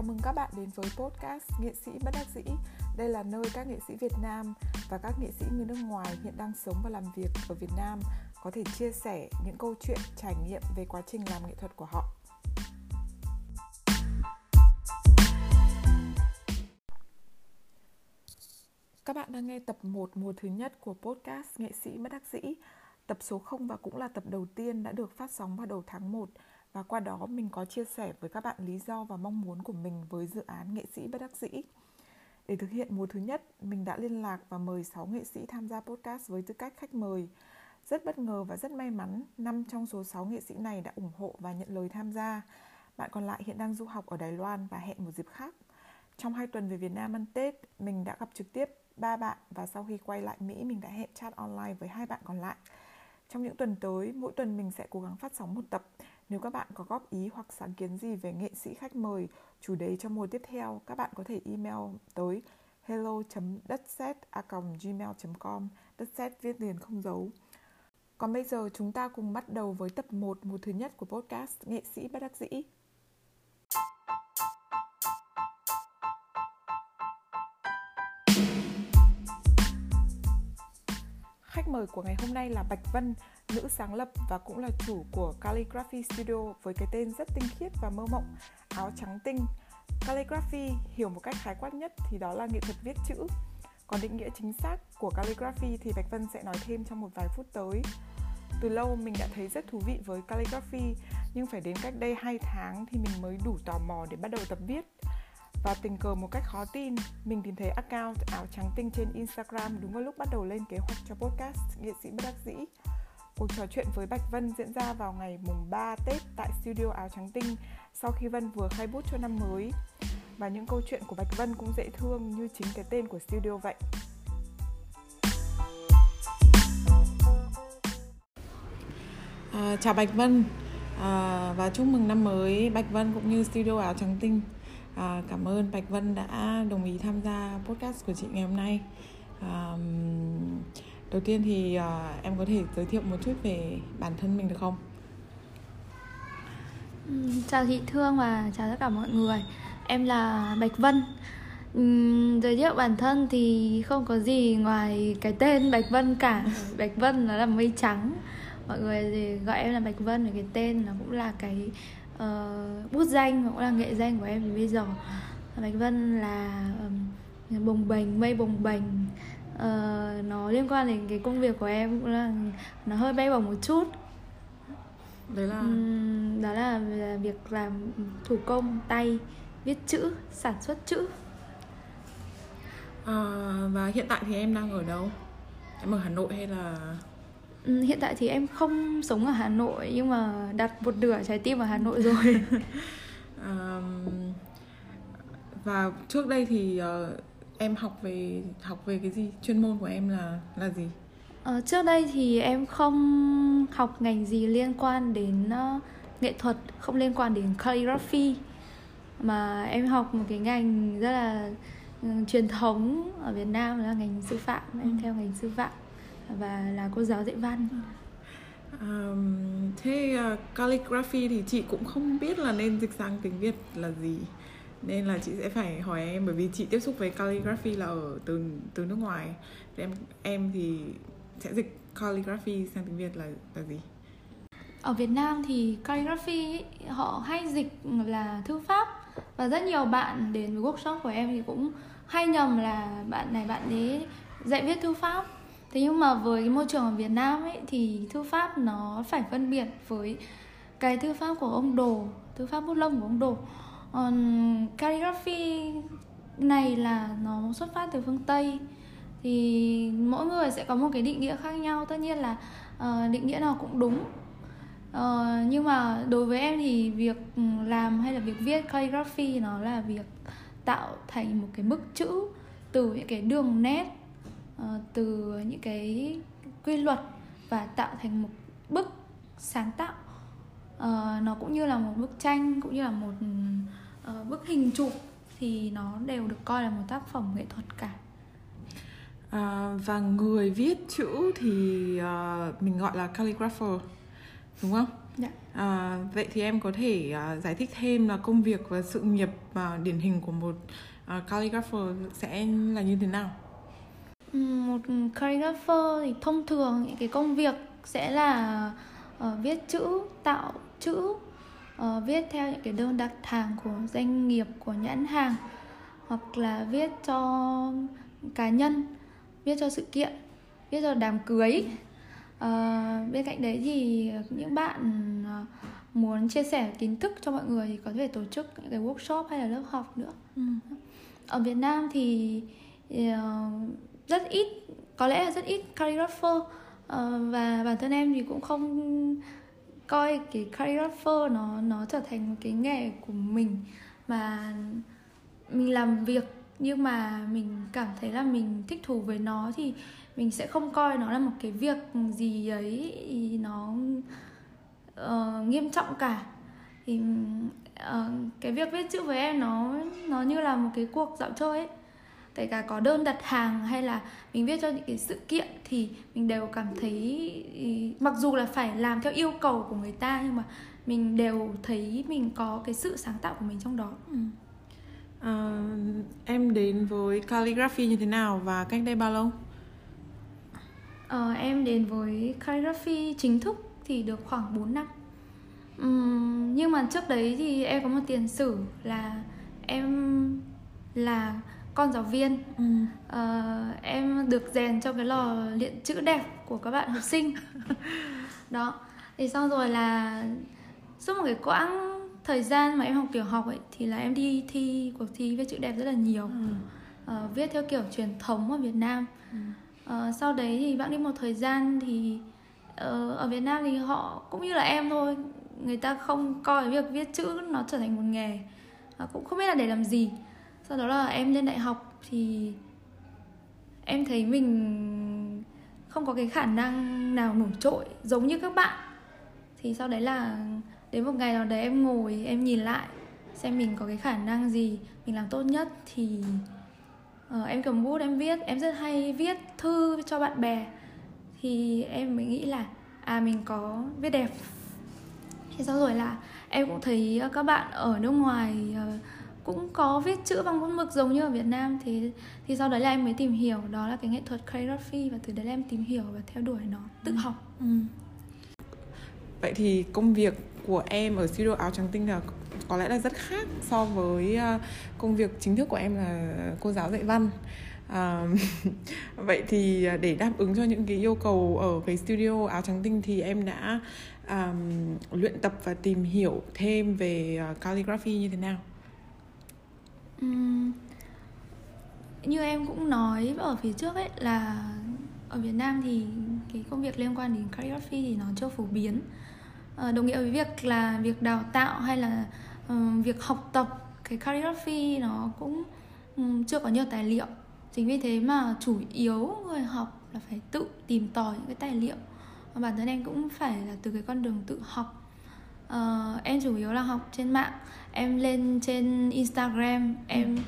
Chào mừng các bạn đến với podcast Nghệ sĩ bất đắc dĩ. Đây là nơi các nghệ sĩ Việt Nam và các nghệ sĩ người nước ngoài hiện đang sống và làm việc ở Việt Nam có thể chia sẻ những câu chuyện, trải nghiệm về quá trình làm nghệ thuật của họ. Các bạn đang nghe tập 1 mùa thứ nhất của podcast Nghệ sĩ bất đắc dĩ. Tập số 0 và cũng là tập đầu tiên đã được phát sóng vào đầu tháng 1 và qua đó mình có chia sẻ với các bạn lý do và mong muốn của mình với dự án nghệ sĩ bất đắc dĩ. Để thực hiện mùa thứ nhất, mình đã liên lạc và mời 6 nghệ sĩ tham gia podcast với tư cách khách mời. Rất bất ngờ và rất may mắn, 5 trong số 6 nghệ sĩ này đã ủng hộ và nhận lời tham gia. Bạn còn lại hiện đang du học ở Đài Loan và hẹn một dịp khác. Trong hai tuần về Việt Nam ăn Tết, mình đã gặp trực tiếp ba bạn và sau khi quay lại Mỹ mình đã hẹn chat online với hai bạn còn lại. Trong những tuần tới, mỗi tuần mình sẽ cố gắng phát sóng một tập nếu các bạn có góp ý hoặc sáng kiến gì về nghệ sĩ khách mời, chủ đề cho mùa tiếp theo, các bạn có thể email tới hello đất gmail.com đất set viết liền không dấu. Còn bây giờ chúng ta cùng bắt đầu với tập 1 mùa thứ nhất của podcast Nghệ sĩ bất đắc dĩ. Mời của ngày hôm nay là Bạch Vân, nữ sáng lập và cũng là chủ của Calligraphy Studio với cái tên rất tinh khiết và mơ mộng, áo trắng tinh. Calligraphy hiểu một cách khái quát nhất thì đó là nghệ thuật viết chữ. Còn định nghĩa chính xác của calligraphy thì Bạch Vân sẽ nói thêm trong một vài phút tới. Từ lâu mình đã thấy rất thú vị với calligraphy, nhưng phải đến cách đây 2 tháng thì mình mới đủ tò mò để bắt đầu tập viết. Và tình cờ một cách khó tin, mình tìm thấy account áo trắng tinh trên Instagram đúng vào lúc bắt đầu lên kế hoạch cho podcast Nghệ sĩ bất đắc dĩ. Cuộc trò chuyện với Bạch Vân diễn ra vào ngày mùng 3 Tết tại studio áo trắng tinh sau khi Vân vừa khai bút cho năm mới. Và những câu chuyện của Bạch Vân cũng dễ thương như chính cái tên của studio vậy. À, chào Bạch Vân à, và chúc mừng năm mới Bạch Vân cũng như studio áo trắng tinh à, cảm ơn Bạch Vân đã đồng ý tham gia podcast của chị ngày hôm nay. À, đầu tiên thì à, em có thể giới thiệu một chút về bản thân mình được không? Chào chị Thương và chào tất cả mọi người. Em là Bạch Vân. Uhm, giới thiệu bản thân thì không có gì ngoài cái tên Bạch Vân cả. Bạch Vân nó là mây trắng. Mọi người thì gọi em là Bạch Vân và cái tên nó cũng là cái uh, bút danh cũng là nghệ danh của em thì bây giờ Bạch Vân là um, bồng bềnh mây bồng bềnh. Uh, nó liên quan đến cái công việc của em cũng là nó hơi bay bổng một chút. Đấy là um, đó là, việc làm thủ công tay viết chữ sản xuất chữ. À, và hiện tại thì em đang ở đâu? Em ở Hà Nội hay là hiện tại thì em không sống ở Hà Nội nhưng mà đặt một nửa trái tim ở Hà Nội rồi. Um, và trước đây thì uh, em học về học về cái gì? Chuyên môn của em là là gì? Uh, trước đây thì em không học ngành gì liên quan đến uh, nghệ thuật không liên quan đến calligraphy. Mà em học một cái ngành rất là um, truyền thống ở Việt Nam là ngành sư phạm em ừ. theo ngành sư phạm và là cô giáo dạy văn. Um, thế uh, calligraphy thì chị cũng không biết là nên dịch sang tiếng việt là gì. Nên là chị sẽ phải hỏi em bởi vì chị tiếp xúc với calligraphy là ở từ từ nước ngoài. Em em thì sẽ dịch calligraphy sang tiếng việt là là gì? Ở Việt Nam thì calligraphy ấy, họ hay dịch là thư pháp. Và rất nhiều bạn đến với workshop của em thì cũng hay nhầm là bạn này bạn ấy dạy viết thư pháp thế nhưng mà với cái môi trường ở Việt Nam ấy thì thư pháp nó phải phân biệt với cái thư pháp của ông Đồ thư pháp bút lông của ông Đồ. Còn calligraphy này là nó xuất phát từ phương Tây. Thì mỗi người sẽ có một cái định nghĩa khác nhau tất nhiên là uh, định nghĩa nào cũng đúng. Uh, nhưng mà đối với em thì việc làm hay là việc viết calligraphy nó là việc tạo thành một cái bức chữ từ những cái đường nét từ những cái quy luật và tạo thành một bức sáng tạo uh, nó cũng như là một bức tranh cũng như là một uh, bức hình chụp thì nó đều được coi là một tác phẩm nghệ thuật cả à, và người viết chữ thì uh, mình gọi là calligrapher đúng không Dạ. À, vậy thì em có thể uh, giải thích thêm là công việc và sự nghiệp uh, điển hình của một uh, calligrapher sẽ là như thế nào? Một calligrapher thì thông thường những cái công việc sẽ là uh, viết chữ tạo chữ uh, viết theo những cái đơn đặt hàng của doanh nghiệp của nhãn hàng hoặc là viết cho cá nhân viết cho sự kiện viết cho đám cưới uh, bên cạnh đấy thì những bạn uh, muốn chia sẻ kiến thức cho mọi người thì có thể tổ chức những cái workshop hay là lớp học nữa ừ. ở Việt Nam thì uh, rất ít có lẽ là rất ít calligrapher uh, ờ, và bản thân em thì cũng không coi cái calligrapher nó nó trở thành một cái nghề của mình mà mình làm việc. Nhưng mà mình cảm thấy là mình thích thú với nó thì mình sẽ không coi nó là một cái việc gì ấy. Nó uh, nghiêm trọng cả. Thì uh, cái việc viết chữ với em nó nó như là một cái cuộc dạo chơi ấy kể cả có đơn đặt hàng hay là mình viết cho những cái sự kiện thì mình đều cảm thấy mặc dù là phải làm theo yêu cầu của người ta nhưng mà mình đều thấy mình có cái sự sáng tạo của mình trong đó. Ừ. à, em đến với calligraphy như thế nào và cách đây bao lâu? À, em đến với calligraphy chính thức thì được khoảng 4 năm. Uhm, nhưng mà trước đấy thì em có một tiền sử là em là con giáo viên. Ừ. uh, em được rèn trong cái lò luyện chữ đẹp của các bạn học sinh. Đó. Thì xong rồi là suốt một cái quãng thời gian mà em học tiểu học ấy thì là em đi thi cuộc thi viết chữ đẹp rất là nhiều. Ừ. uh, viết theo kiểu truyền thống ở Việt Nam. Ừ. uh, sau đấy thì bạn đi một thời gian thì ở Việt Nam thì họ cũng như là em thôi người ta không coi việc viết chữ nó trở thành một nghề. Uh, cũng không biết là để làm gì sau đó là em lên đại học thì em thấy mình không có cái khả năng nào nổi trội giống như các bạn. Thì sau đấy là đến một ngày nào đấy em ngồi em nhìn lại xem mình có cái khả năng gì mình làm tốt nhất thì uh, em cầm bút em viết em rất hay viết thư cho bạn bè. Thì em mới nghĩ là à mình có viết đẹp. Thì sau rồi là em cũng thấy các bạn ở nước ngoài uh, cũng có viết chữ bằng bút mực giống như ở Việt Nam thì thì sau đấy là em mới tìm hiểu đó là cái nghệ thuật calligraphy và từ đấy là em tìm hiểu và theo đuổi nó tự ừ. học ừ. vậy thì công việc của em ở studio áo trắng tinh là có lẽ là rất khác so với ờ, công việc chính thức của em là cô giáo dạy văn À, vậy thì để đáp ứng cho những cái yêu cầu ở cái studio áo trắng tinh thì em đã um, luyện tập và tìm hiểu thêm về calligraphy như thế nào? Như em cũng nói ở phía trước ấy là ở Việt Nam thì cái công việc liên quan đến calligraphy thì nó chưa phổ biến. À, đồng nghĩa với việc là việc đào tạo hay là ờ, việc học tập cái calligraphy nó cũng um, chưa có nhiều tài liệu. Chính vì thế mà chủ yếu người học là phải tự tìm tòi những cái tài liệu. Bản thân em cũng phải là từ cái con đường tự học uh, em chủ yếu là học trên mạng. Em lên trên instagram em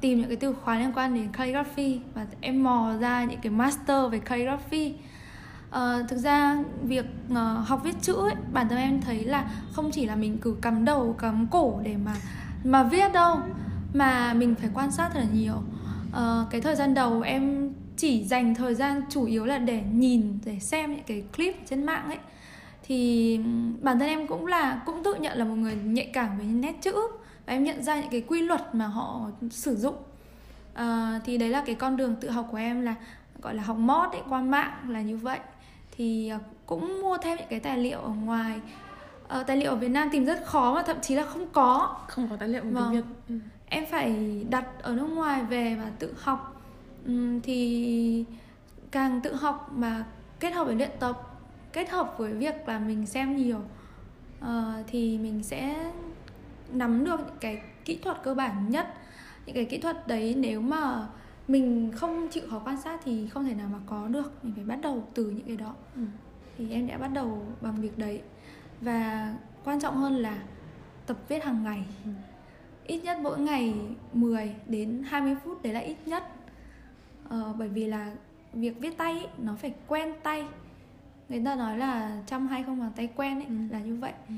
tìm những cái từ khóa liên quan đến calligraphy và em mò ra những cái master về calligraphy. Uh, thực ra việc uh, học viết chữ ấy, bản thân em thấy là không chỉ là mình cứ cắm đầu cắm cổ để mà mà viết đâu mà mình phải quan sát thật là nhiều. Uh, cái thời gian đầu em chỉ dành thời gian chủ yếu là để nhìn để xem những cái clip trên mạng ấy thì bản thân em cũng là cũng tự nhận là một người nhạy cảm với nét chữ. Và em nhận ra những cái quy luật mà họ sử dụng. À, thì đấy là cái con đường tự học của em là gọi là học mót ấy qua mạng là như vậy. Thì ờ, cũng mua thêm những cái tài liệu ở ngoài. À, tài liệu ở Việt Nam tìm rất khó và thậm chí là không có. Không có tài liệu vâng. Việt. Ừ. em phải đặt ở nước ngoài về và tự học. Ừ, thì càng tự học mà kết hợp với luyện tập kết hợp với việc là mình xem nhiều uh, thì mình sẽ nắm được những cái kỹ thuật cơ bản nhất. Những cái kỹ thuật đấy nếu mà mình không chịu khó quan sát thì không thể nào mà có được. Mình phải bắt đầu từ những cái đó. Ừ. thì em đã bắt đầu bằng việc đấy. Và quan trọng hơn là tập viết hàng ngày. Ừ. ít nhất mỗi ngày 10 đến 20 phút đấy là ít nhất. Ờ, bởi vì là việc viết tay ấy, nó phải quen tay người ta nói là trăm hay không bằng tay quen ấy ừ. là như vậy ừ.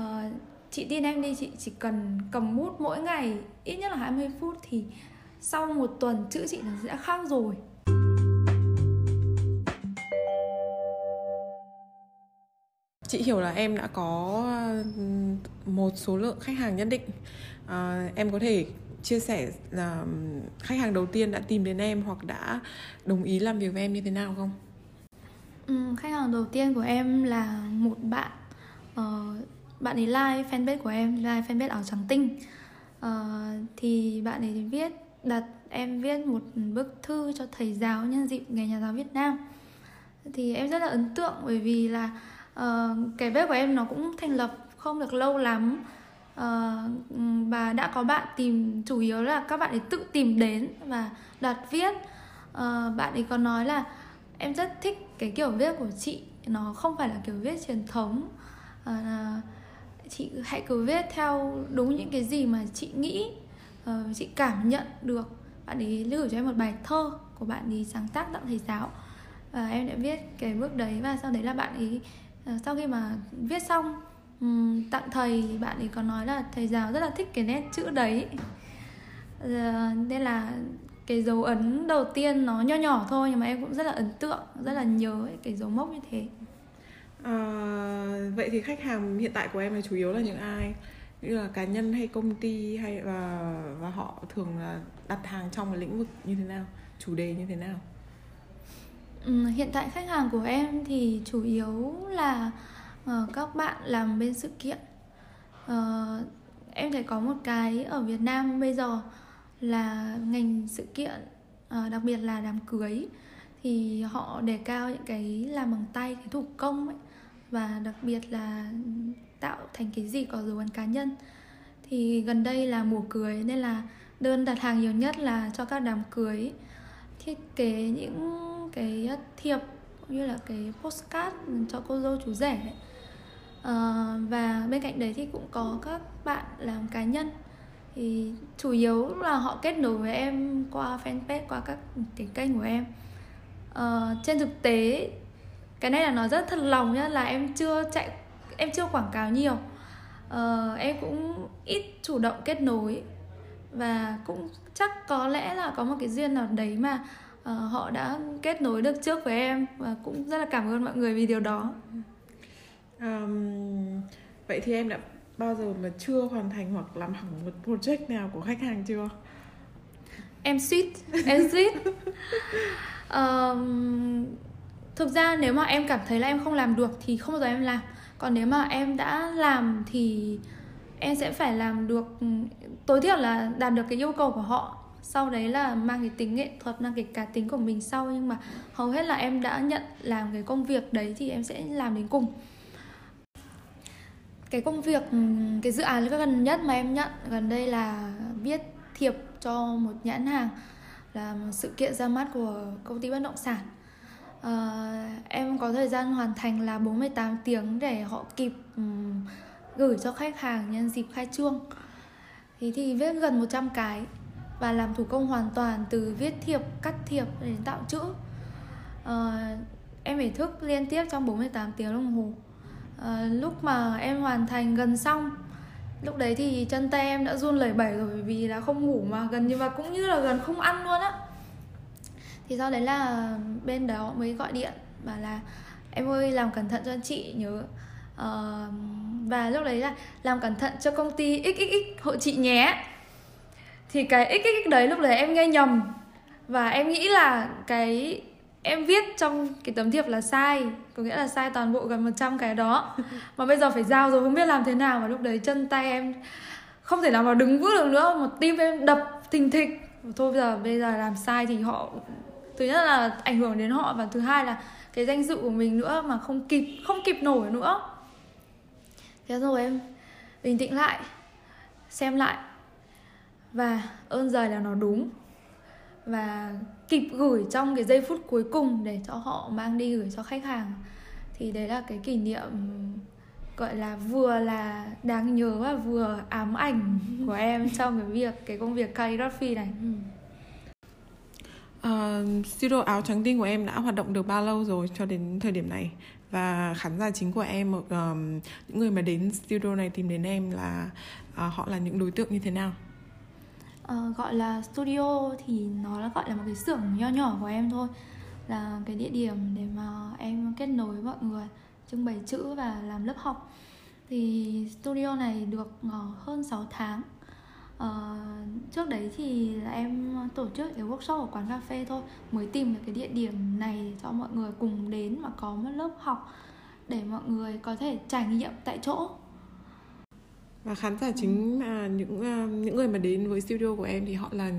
uh, chị tin em đi chị chỉ cần cầm bút mỗi ngày ít nhất là 20 phút thì sau một tuần chữ chị nó sẽ khác rồi chị hiểu là em đã có một số lượng khách hàng nhất định à, em có thể chia sẻ là khách hàng đầu tiên đã tìm đến em hoặc đã đồng ý làm việc với em như thế nào không? Ừ, khách hàng đầu tiên của em là một bạn uh, bạn ấy like fanpage của em like fanpage áo trắng tinh. Uh, thì bạn ấy viết đặt em viết một bức thư cho thầy giáo nhân dịp ngày nhà giáo Việt Nam. Thì em rất là ấn tượng bởi vì là uh, cái bếp của em nó cũng thành lập không được lâu lắm. Uh, và đã có bạn tìm chủ yếu là các bạn ấy tự tìm đến và đặt viết. Uh, bạn ấy còn nói là em rất thích cái kiểu viết của chị. Nó không phải là kiểu viết truyền thống. À, chị hãy cứ viết theo đúng những cái gì mà chị nghĩ à, chị cảm nhận được. Bạn ấy gửi cho em một bài thơ của bạn ấy sáng tác tặng thầy giáo. Và em đã viết cái bước đấy và sau đấy là bạn ấy sau khi mà viết xong tặng thầy bạn ấy có nói là thầy giáo rất là thích cái nét chữ đấy. Nên là cái dấu ấn đầu tiên nó nho nhỏ thôi nhưng mà em cũng rất là ấn tượng rất là nhớ cái dấu mốc như thế. À, vậy thì khách hàng hiện tại của em là chủ yếu là những ai? Như là cá nhân hay công ty hay và và họ thường là đặt hàng trong cái lĩnh vực như thế nào? Chủ đề như thế nào? Ừ, hiện tại khách hàng của em thì chủ yếu là uh, các bạn làm bên sự kiện. Uh, em thấy có một cái ở Việt Nam bây giờ là ngành sự kiện ờ, đặc biệt là đám cưới. Thì họ đề cao những cái làm bằng tay cái thủ công ấy và đặc biệt là tạo thành cái gì có dấu ấn cá nhân. Thì gần đây là mùa cưới nên là đơn đặt hàng nhiều nhất là cho các đám cưới. Thiết kế những cái thiệp cũng như là cái postcard cho cô dâu chú rể. À, và bên cạnh đấy thì cũng có các bạn làm cá nhân thì chủ yếu là họ kết nối với em qua fanpage qua các cái kênh của em. À, trên thực tế cái này là nó rất thật lòng nhá là em chưa chạy em chưa quảng cáo nhiều. Uh, em cũng ít chủ động kết nối và cũng chắc có lẽ là có một cái duyên nào đấy mà uh, họ đã kết nối được trước với em và cũng rất là cảm ơn mọi người vì điều đó. Um, vậy thì em đã bao giờ mà chưa hoàn thành hoặc làm hỏng một project nào của khách hàng chưa? Em suýt em suýt. Um, thực ra nếu mà em cảm thấy là em không làm được thì không bao giờ em làm. Còn nếu mà em đã làm thì em sẽ phải làm được ừ, tối thiểu là đạt được cái yêu cầu của họ. Sau đấy là mang cái tính nghệ thuật mang cái cá tính của mình sau. Nhưng mà hầu hết là em đã nhận làm cái công việc đấy thì em sẽ làm đến cùng cái công việc ừ, cái dự án gần nhất mà em nhận gần đây là viết thiệp cho một nhãn hàng là một sự kiện ra mắt của công ty bất động sản. Uh, em có thời gian hoàn thành là 48 tiếng để họ kịp um, gửi cho khách hàng nhân dịp khai trương. Thì thì viết gần 100 cái và làm thủ công hoàn toàn từ viết thiệp cắt thiệp đến tạo chữ. Uh, em phải thức liên tiếp trong 48 tiếng đồng hồ uh, lúc mà em hoàn thành gần xong lúc đấy thì chân tay em đã run lẩy bẩy rồi vì là không ngủ mà gần như và cũng như là gần không ăn luôn á. Thì sau đấy là bên đó mới gọi điện bảo là em ơi làm cẩn thận cho chị nhớ. Uh, và lúc đấy là làm cẩn thận cho công ty xxx hộ chị nhé. Thì cái xxx đấy lúc đấy em nghe nhầm và em nghĩ là cái em viết trong cái tấm thiệp là sai, có nghĩa là sai toàn bộ gần 100 cái đó. Mà bây giờ phải giao rồi, không biết làm thế nào và lúc đấy chân tay em không thể nào mà đứng vững được nữa. Một tim em đập thình thịch. Thôi bây giờ bây giờ làm sai thì họ, thứ nhất là ảnh hưởng đến họ và thứ hai là cái danh dự của mình nữa mà không kịp không kịp nổi nữa. Thế rồi em, bình tĩnh lại, xem lại và ơn giời là nó đúng và kịp gửi trong cái giây phút cuối cùng để cho họ mang đi gửi cho khách hàng. Thì đấy là cái kỷ niệm gọi là vừa là đáng nhớ và vừa ám ảnh của em trong cái việc cái công việc calligraphy này. Uh, studio áo trắng tinh của em đã hoạt động được bao lâu rồi cho đến thời điểm này? Và khán giả chính của em um, những người mà đến studio này tìm đến em là uh, họ là những đối tượng như thế nào uh, gọi là studio thì nó là gọi là một cái xưởng nho nhỏ của em thôi. Là cái địa điểm để mà em kết nối với mọi người trưng bày chữ và làm lớp học. Thì studio này được uh, hơn 6 tháng. Uh, trước đấy thì là em tổ chức cái workshop ở quán cà phê thôi. Mới tìm được cái địa điểm này cho mọi người cùng đến mà có một lớp học để mọi người có thể trải nghiệm tại chỗ và khán giả chính mà những uh, những người mà đến với studio của em thì họ là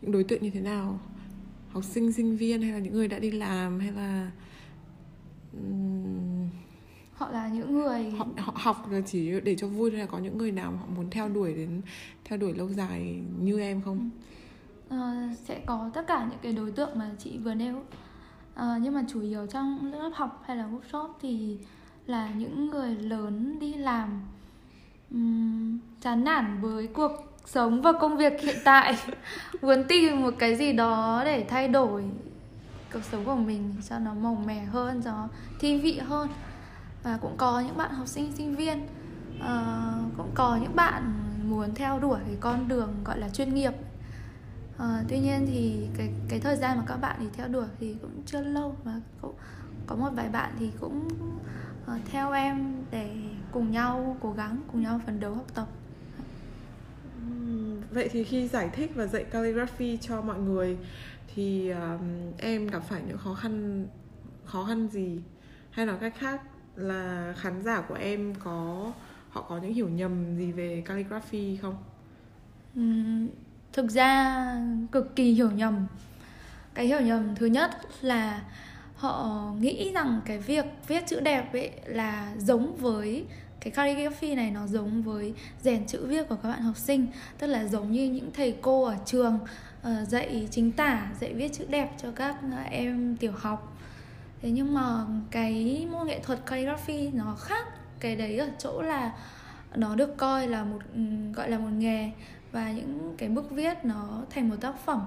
những đối tượng như thế nào? Học sinh sinh viên hay là những người đã đi làm hay là họ là những người họ, họ học là chỉ để cho vui hay là có những người nào họ muốn theo đuổi đến theo đuổi lâu dài như em không? Uh, sẽ có tất cả những cái đối tượng mà chị vừa nêu. Uh, nhưng mà chủ yếu trong lớp học hay là workshop thì là những người lớn đi làm um, chán nản với cuộc sống và công việc hiện tại. Muốn tìm một cái gì đó để thay đổi cuộc sống của mình cho nó màu mè hơn cho nó thi vị hơn. Và cũng có những bạn học sinh sinh viên uh, cũng có những bạn muốn theo đuổi cái con đường gọi là chuyên nghiệp. Uh, tuy nhiên thì cái cái thời gian mà các bạn thì theo đuổi thì cũng chưa lâu và cũng có một vài bạn thì cũng theo em để cùng nhau cố gắng cùng nhau phấn đấu học tập. Vậy thì khi giải thích và dạy calligraphy cho mọi người thì um, em gặp phải những khó khăn khó khăn gì? Hay nói cách khác là khán giả của em có họ có những hiểu nhầm gì về calligraphy không? Uhm, thực ra cực kỳ hiểu nhầm. Cái hiểu nhầm thứ nhất là họ nghĩ rằng cái việc viết chữ đẹp ấy là giống với cái calligraphy này nó giống với rèn chữ viết của các bạn học sinh. Tức là giống như những thầy cô ở trường uh, dạy chính tả dạy viết chữ đẹp cho các em tiểu học. Thế nhưng mà cái môn nghệ thuật calligraphy nó khác. Cái đấy ở chỗ là nó được coi là một gọi là một nghề và những cái bức viết nó thành một tác phẩm.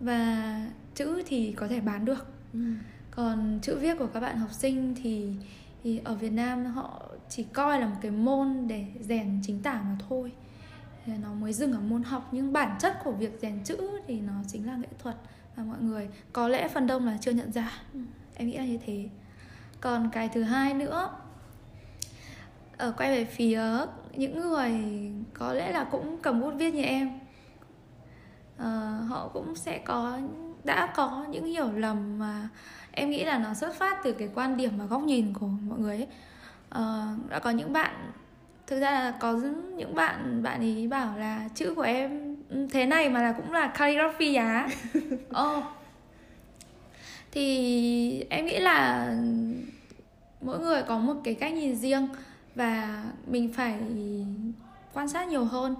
Và chữ thì có thể bán được. Ừ còn chữ viết của các bạn học sinh thì thì ở Việt Nam họ chỉ coi là một cái môn để rèn chính tả mà thôi. Thì nó mới dừng ở môn học nhưng bản chất của việc rèn chữ thì nó chính là nghệ thuật và mọi người có lẽ phần đông là chưa nhận ra. Ừ, em nghĩ là như thế. Còn cái thứ hai nữa ở quay về phía những người có lẽ là cũng cầm bút viết như em. Uh, họ cũng sẽ có đã có những hiểu lầm mà em nghĩ là nó xuất phát từ cái quan điểm và góc nhìn của mọi người ấy uh, đã có những bạn thực ra là có những bạn bạn ấy bảo là chữ của em thế này mà là cũng là calligraphy á oh. thì em nghĩ là mỗi người có một cái cách nhìn riêng và mình phải quan sát nhiều hơn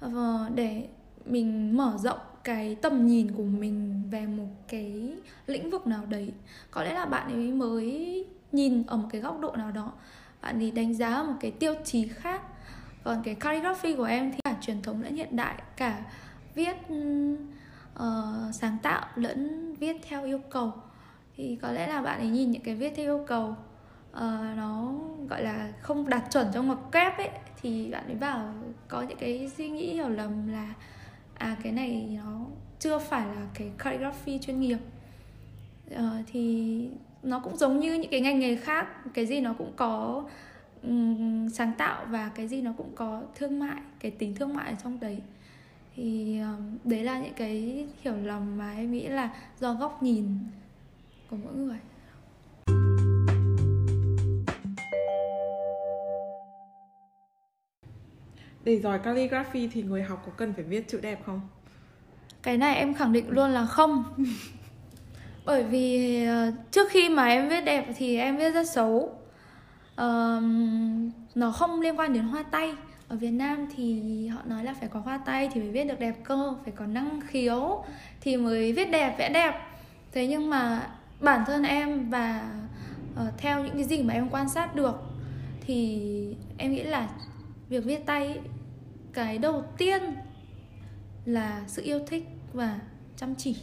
ờ, để mình mở rộng cái tầm nhìn của mình về một cái lĩnh vực nào đấy. Có lẽ là bạn ấy mới nhìn ở một cái góc độ nào đó. Bạn ấy đánh giá một cái tiêu chí khác. Còn cái calligraphy của em thì cả truyền thống lẫn hiện đại cả viết uh, sáng tạo lẫn viết theo yêu cầu. Thì có lẽ là bạn ấy nhìn những cái viết theo yêu cầu uh, nó gọi là không đạt chuẩn trong một kép ấy thì bạn ấy bảo có những cái suy nghĩ hiểu lầm là à cái này nó chưa phải là cái calligraphy chuyên nghiệp. Uh, thì nó cũng giống như những cái ngành nghề khác cái gì nó cũng có um, sáng tạo và cái gì nó cũng có thương mại cái tính thương mại ở trong đấy. Thì um, đấy là những cái hiểu lầm mà em nghĩ là do góc nhìn của mỗi người. Để giỏi calligraphy thì người học có cần phải viết chữ đẹp không? Cái này em khẳng định luôn là không. Bởi vì ờ, trước khi mà em viết đẹp thì em viết rất xấu. Uh, nó không liên quan đến hoa tay. Ở Việt Nam thì họ nói là phải có hoa tay thì mới viết được đẹp cơ phải có năng khiếu thì mới viết đẹp vẽ đẹp. Thế nhưng mà bản thân em và uh, theo những cái gì mà em quan sát được thì em nghĩ là việc viết tay, cái đầu tiên là sự yêu thích và chăm chỉ.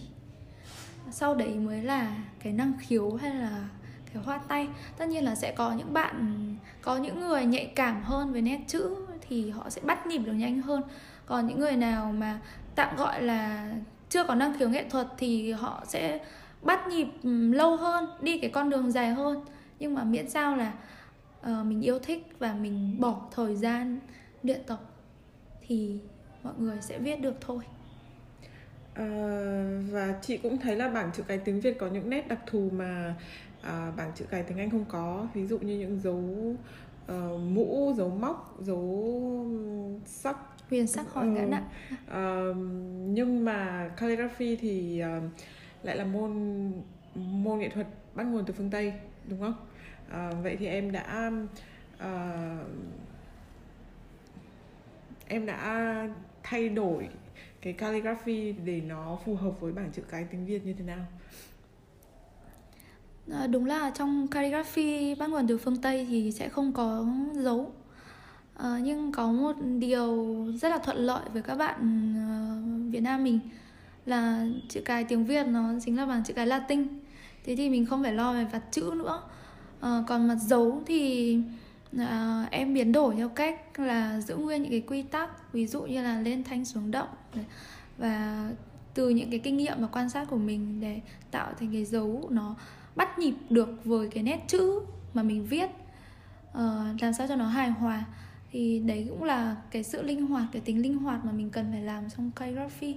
Sau đấy mới là cái năng khiếu hay là cái hoa tay. Tất nhiên là sẽ có những bạn, có những người nhạy cảm hơn với nét chữ thì họ sẽ bắt nhịp được nhanh hơn. Còn những người nào mà tạm gọi là chưa có năng khiếu nghệ thuật thì họ sẽ bắt nhịp lâu hơn, đi cái con đường dài hơn. Nhưng mà miễn sao là uh, mình yêu thích và mình bỏ thời gian luyện tập thì mọi người sẽ viết được thôi. À, và chị cũng thấy là bảng chữ cái tiếng việt có những nét đặc thù mà à, bảng chữ cái tiếng anh không có. Ví dụ như những dấu uh, mũ dấu móc dấu sắc. Huyền sắc hỏi uh, ngã uh, nhưng mà calligraphy thì uh, lại là môn môn nghệ thuật bắt nguồn từ phương tây đúng không? À, vậy thì em đã à, em đã thay đổi cái calligraphy để nó phù hợp với bảng chữ cái tiếng Việt như thế nào? À, đúng là trong calligraphy bắt nguồn từ phương Tây thì sẽ không có dấu. À, nhưng có một điều rất là thuận lợi với các bạn uh, Việt Nam mình là chữ cái tiếng Việt nó chính là bảng chữ cái Latin thế thì mình không phải lo về vặt chữ nữa. À, còn mặt dấu thì à, em biến đổi theo cách là giữ nguyên những cái quy tắc ví dụ như là lên thanh xuống động và từ những cái kinh nghiệm và quan sát của mình để tạo thành cái dấu nó bắt nhịp được với cái nét chữ mà mình viết à, làm sao cho nó hài hòa. Thì đấy cũng là cái sự linh hoạt cái tính linh hoạt mà mình cần phải làm trong calligraphy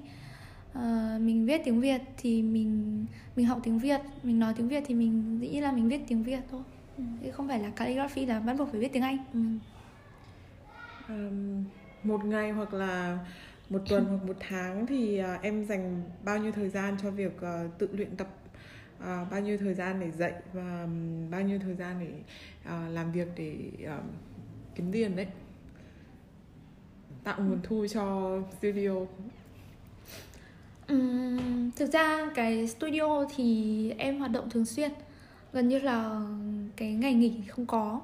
uh, mình viết tiếng việt thì mình mình học tiếng việt mình nói tiếng việt thì mình dĩ là mình viết tiếng việt thôi. Chứ không phải là calligraphy là bắt buộc phải viết tiếng anh. Ừ. um, một ngày hoặc là một tuần hoặc một tháng thì uh, em dành bao nhiêu thời gian cho việc uh, tự luyện tập uh, bao nhiêu thời gian để dạy và um, bao nhiêu thời gian để uh, làm việc để uh, kiếm tiền đấy. Tạo nguồn thu cho studio thực ra cái studio thì em hoạt động thường xuyên. Gần như là cái ngày nghỉ không có.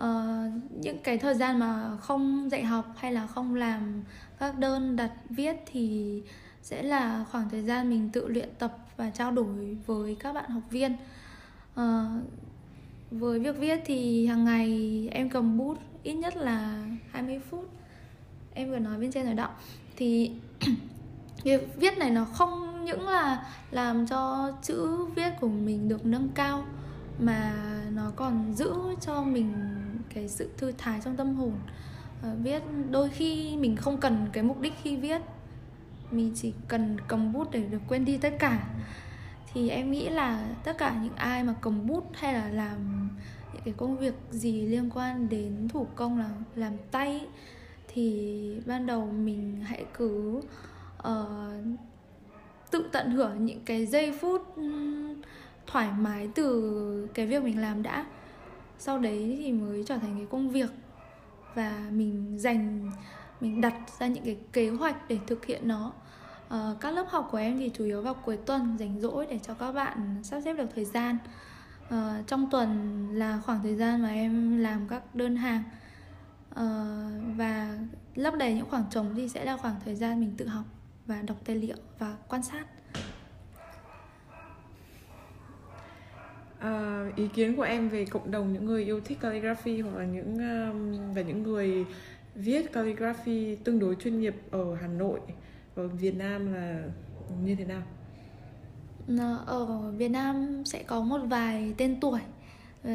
Uh, những cái thời gian mà không dạy học hay là không làm các đơn đặt viết thì sẽ là khoảng thời gian mình tự luyện tập và trao đổi với các bạn học viên. Uh, với việc viết thì hàng ngày em cầm bút ít nhất là 20 phút. Em vừa nói bên trên rồi đó. Thì cái viết này nó không những là làm cho chữ viết của mình được nâng cao mà nó còn giữ cho mình cái sự thư thái trong tâm hồn. À, viết đôi khi mình không cần cái mục đích khi viết mình chỉ cần cầm bút để được quên đi tất cả. Thì em nghĩ là tất cả những ai mà cầm bút hay là làm những cái công việc gì liên quan đến thủ công là làm tay thì ban đầu mình hãy cứ uh, tự tận hưởng những cái giây phút thoải mái từ cái việc mình làm đã. Sau đấy thì mới trở thành cái công việc và mình dành mình đặt ra những cái kế hoạch để thực hiện nó. À, các lớp học của em thì chủ yếu vào cuối tuần rảnh rỗi để cho các bạn sắp xếp được thời gian. À, trong tuần là khoảng thời gian mà em làm các đơn hàng. À, và lấp đầy những khoảng trống thì sẽ là khoảng thời gian mình tự học và đọc tài liệu và quan sát uh, ý kiến của em về cộng đồng những người yêu thích calligraphy hoặc là những um, và những người viết calligraphy tương đối chuyên nghiệp ở Hà Nội ở Việt Nam là như thế nào? Ở Việt Nam sẽ có một vài tên tuổi uh,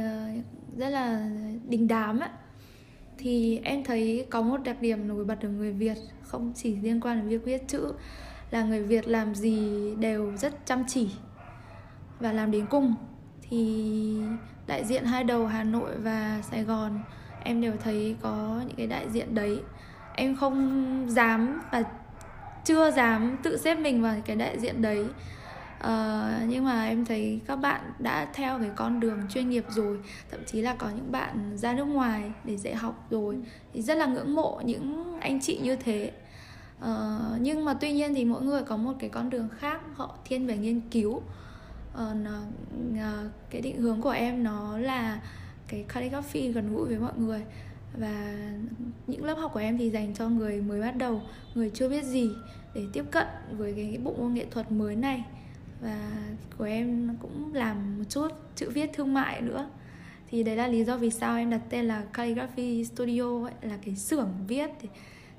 rất là đình đám ấy thì em thấy có một đặc điểm nổi bật ở người Việt, không chỉ liên quan đến việc viết chữ, là người Việt làm gì đều rất chăm chỉ và làm đến cùng. Thì đại diện hai đầu Hà Nội và Sài Gòn, em đều thấy có những cái đại diện đấy. Em không dám và chưa dám tự xếp mình vào cái đại diện đấy uh, nhưng mà em thấy các bạn đã theo cái con đường chuyên nghiệp rồi thậm chí là có những bạn ra nước ngoài để dạy học rồi thì rất là ngưỡng mộ những anh chị như thế. Uh, nhưng mà tuy nhiên thì mỗi người có một cái con đường khác họ thiên về nghiên cứu. Uh, nó, uh, cái định hướng của em nó là cái calligraphy gần gũi với mọi người. Và những lớp học của em thì dành cho người mới bắt đầu người chưa biết gì để tiếp cận với cái bộ môn nghệ thuật mới này và của em cũng làm một chút chữ viết thương mại nữa. Thì đấy là lý do vì sao em đặt tên là calligraphy studio ấy, là cái xưởng viết để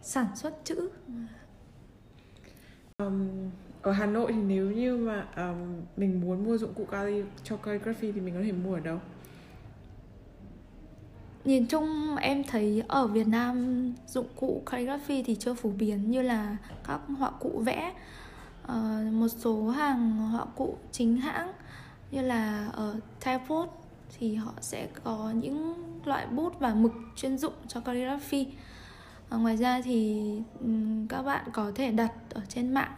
sản xuất chữ. Um, ở Hà Nội thì nếu như mà um, mình muốn mua dụng cụ cali cho calligraphy thì mình có thể mua ở đâu? Nhìn chung em thấy ở Việt Nam dụng cụ calligraphy thì chưa phổ biến như là các họa cụ vẽ uh, một số hàng họ cụ chính hãng như là ờ, ở Typepot thì họ sẽ có những loại bút và mực chuyên dụng cho calligraphy à, ngoài ra thì um, các bạn có thể đặt ở trên mạng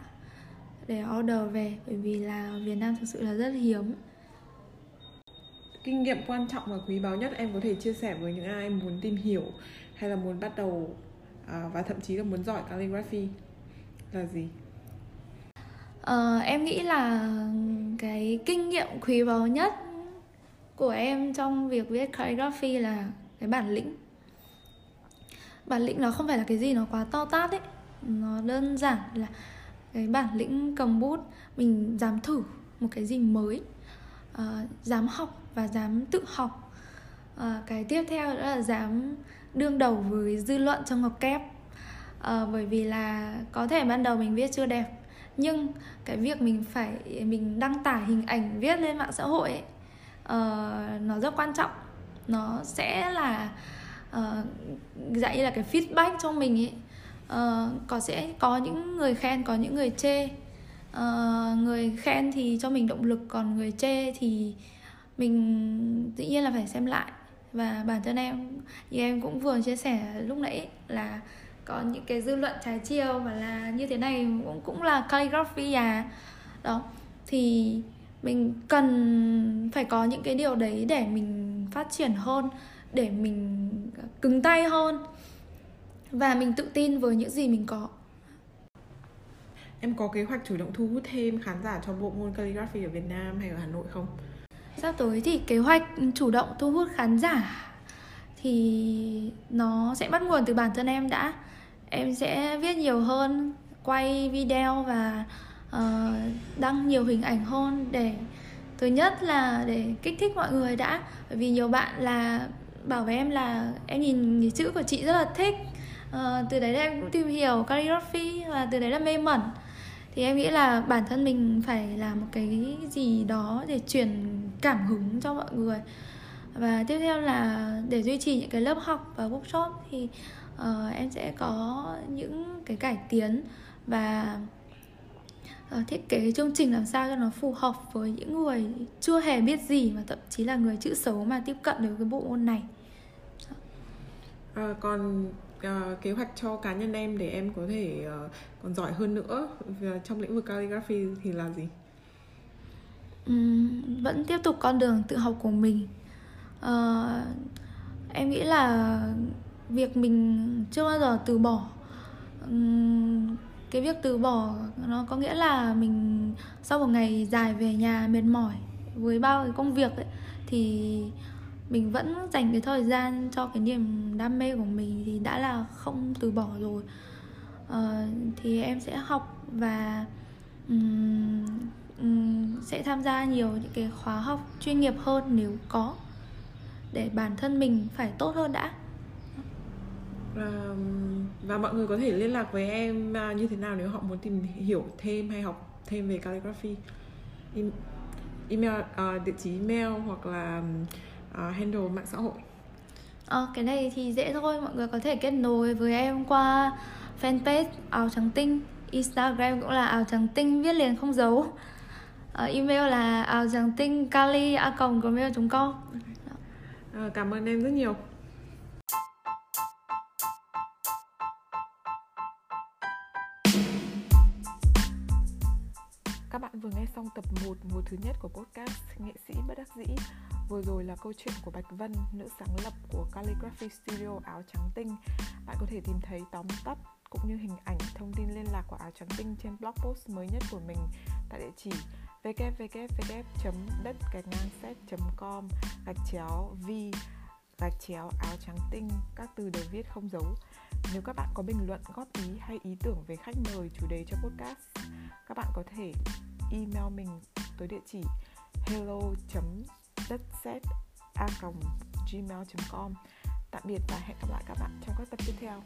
để order về bởi vì là Việt Nam thực sự là rất hiếm kinh nghiệm quan trọng và quý báu nhất em có thể chia sẻ với những ai muốn tìm hiểu hay là muốn bắt đầu à, và thậm chí là muốn giỏi calligraphy là gì? Uh, em nghĩ là cái kinh nghiệm quý báu nhất của em trong việc viết calligraphy là cái bản lĩnh. Bản lĩnh nó không phải là cái gì nó quá to tát ấy. Nó đơn giản là cái bản lĩnh cầm bút mình dám thử một cái gì mới uh, dám học và dám tự học. Uh, cái tiếp theo đó là dám đương đầu với dư luận trong ngọc kép. Uh, bởi vì là có thể ban đầu mình viết chưa đẹp nhưng cái việc mình phải mình đăng tải hình ảnh viết lên mạng xã hội ấy, uh, nó rất quan trọng. Nó sẽ là uh, dạng như là cái feedback cho mình ấy. Uh, có sẽ có những người khen có những người chê. Uh, người khen thì cho mình động lực còn người chê thì mình tự nhiên là phải xem lại. Và bản thân em như em cũng vừa chia sẻ lúc nãy là có những cái dư luận trái chiều và là như thế này cũng cũng là calligraphy à đó thì mình cần phải có những cái điều đấy để mình phát triển hơn để mình cứng tay hơn và mình tự tin với những gì mình có em có kế hoạch chủ động thu hút thêm khán giả cho bộ môn calligraphy ở Việt Nam hay ở Hà Nội không? Sắp tới thì kế hoạch chủ động thu hút khán giả thì nó sẽ bắt nguồn từ bản thân em đã. Em sẽ viết nhiều hơn, quay video và uh, đăng nhiều hình ảnh hơn để thứ nhất là để kích thích mọi người đã. Bởi vì nhiều bạn là bảo với em là em nhìn cái chữ của chị rất là thích. Uh, từ đấy em cũng tìm hiểu calligraphy và từ đấy là mê mẩn. Thì em nghĩ là bản thân mình phải làm một cái gì đó để truyền cảm hứng cho mọi người. Và tiếp theo là để duy trì những cái lớp học và workshop thì uh, em sẽ có những cái cải tiến và uh, thiết kế chương trình làm sao cho nó phù hợp với những người chưa hề biết gì mà thậm chí là người chữ xấu mà tiếp cận được cái bộ môn này à, còn uh, kế hoạch cho cá nhân em để em có thể uh, còn giỏi hơn nữa trong lĩnh vực calligraphy thì là gì? Um, vẫn tiếp tục con đường tự học của mình. Uh, em nghĩ là việc mình chưa bao giờ từ bỏ. Cái việc từ bỏ nó có nghĩa là mình sau một ngày dài về nhà mệt mỏi với bao cái công việc ấy thì mình vẫn dành cái thời gian cho cái niềm đam mê của mình thì đã là không từ bỏ rồi uh, thì em sẽ học và um, um, sẽ tham gia nhiều những cái khóa học chuyên nghiệp hơn nếu có để bản thân mình phải tốt hơn đã và, và mọi người có thể liên lạc với em à, như thế nào nếu họ muốn tìm hiểu thêm hay học thêm về calligraphy? Email uh, địa chỉ email hoặc là uh, handle mạng xã hội. À, cái này thì dễ thôi mọi người có thể kết nối với em qua fanpage áo trắng tinh instagram cũng là áo trắng tinh viết liền không dấu à, email là áo trắng tinh kali a gmail com. À, cảm ơn em rất nhiều xong tập 1 mùa thứ nhất của podcast Nghệ sĩ bất đắc dĩ. Vừa rồi là câu chuyện của Bạch Vân, nữ sáng lập của Calligraphy Studio Áo Trắng Tinh. Bạn có thể tìm thấy tóm tắt cũng như hình ảnh thông tin liên lạc của Áo Trắng Tinh trên blog post mới nhất của mình tại địa chỉ www.đất-set.com gạch chéo v gạch chéo áo trắng tinh các từ đều viết không dấu. Nếu các bạn có bình luận góp ý hay ý tưởng về khách mời chủ đề cho podcast các bạn có thể email mình tới địa chỉ hello a gmail com. Tạm biệt và hẹn gặp lại các bạn trong các tập tiếp theo.